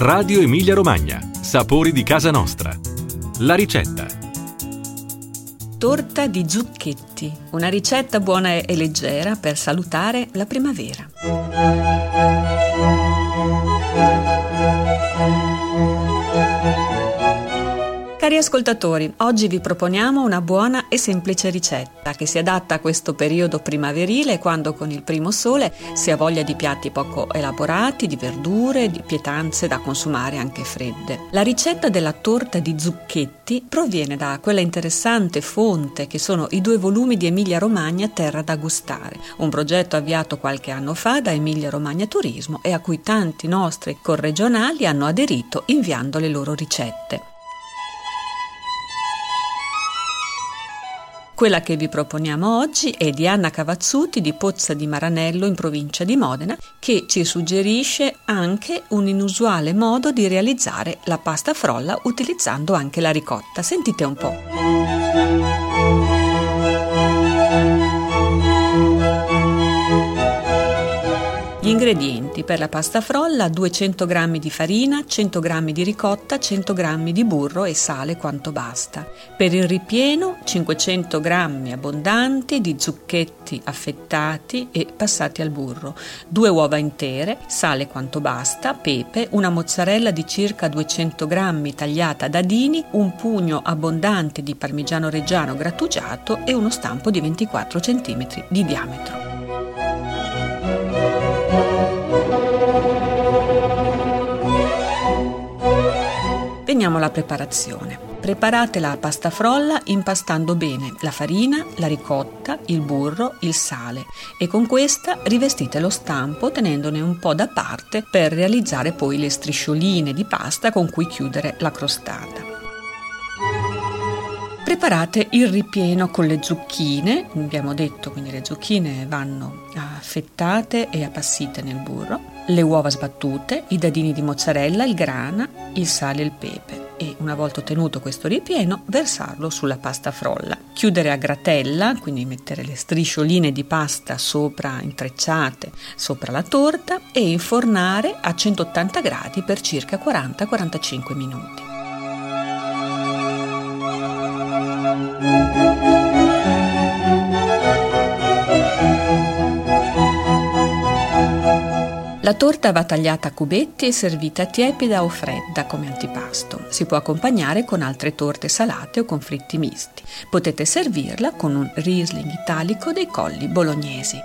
Radio Emilia Romagna. Sapori di casa nostra. La ricetta. Torta di zucchetti, una ricetta buona e leggera per salutare la primavera. Cari ascoltatori, oggi vi proponiamo una buona e semplice ricetta che si adatta a questo periodo primaverile quando con il primo sole si ha voglia di piatti poco elaborati, di verdure, di pietanze da consumare anche fredde. La ricetta della torta di zucchetti proviene da quella interessante fonte che sono i due volumi di Emilia Romagna Terra da gustare, un progetto avviato qualche anno fa da Emilia Romagna Turismo e a cui tanti nostri corregionali hanno aderito inviando le loro ricette. Quella che vi proponiamo oggi è di Anna Cavazzuti di Pozza di Maranello in provincia di Modena che ci suggerisce anche un inusuale modo di realizzare la pasta frolla utilizzando anche la ricotta. Sentite un po'. Gli ingredienti per la pasta frolla 200 g di farina, 100 g di ricotta, 100 g di burro e sale quanto basta. Per il ripieno 500 g abbondanti di zucchetti affettati e passati al burro, due uova intere, sale quanto basta, pepe, una mozzarella di circa 200 g tagliata a dadini, un pugno abbondante di parmigiano reggiano grattugiato e uno stampo di 24 cm di diametro. Veniamo alla preparazione. Preparate la pasta frolla impastando bene la farina, la ricotta, il burro, il sale e con questa rivestite lo stampo tenendone un po' da parte per realizzare poi le striscioline di pasta con cui chiudere la crostata. Preparate il ripieno con le zucchine, abbiamo detto quindi le zucchine vanno affettate e appassite nel burro, le uova sbattute, i dadini di mozzarella, il grana, il sale e il pepe e una volta ottenuto questo ripieno versarlo sulla pasta frolla. Chiudere a gratella, quindi mettere le striscioline di pasta sopra intrecciate sopra la torta e infornare a 180 gradi per circa 40-45 minuti. La torta va tagliata a cubetti e servita tiepida o fredda come antipasto. Si può accompagnare con altre torte salate o con fritti misti. Potete servirla con un Riesling italico dei colli bolognesi.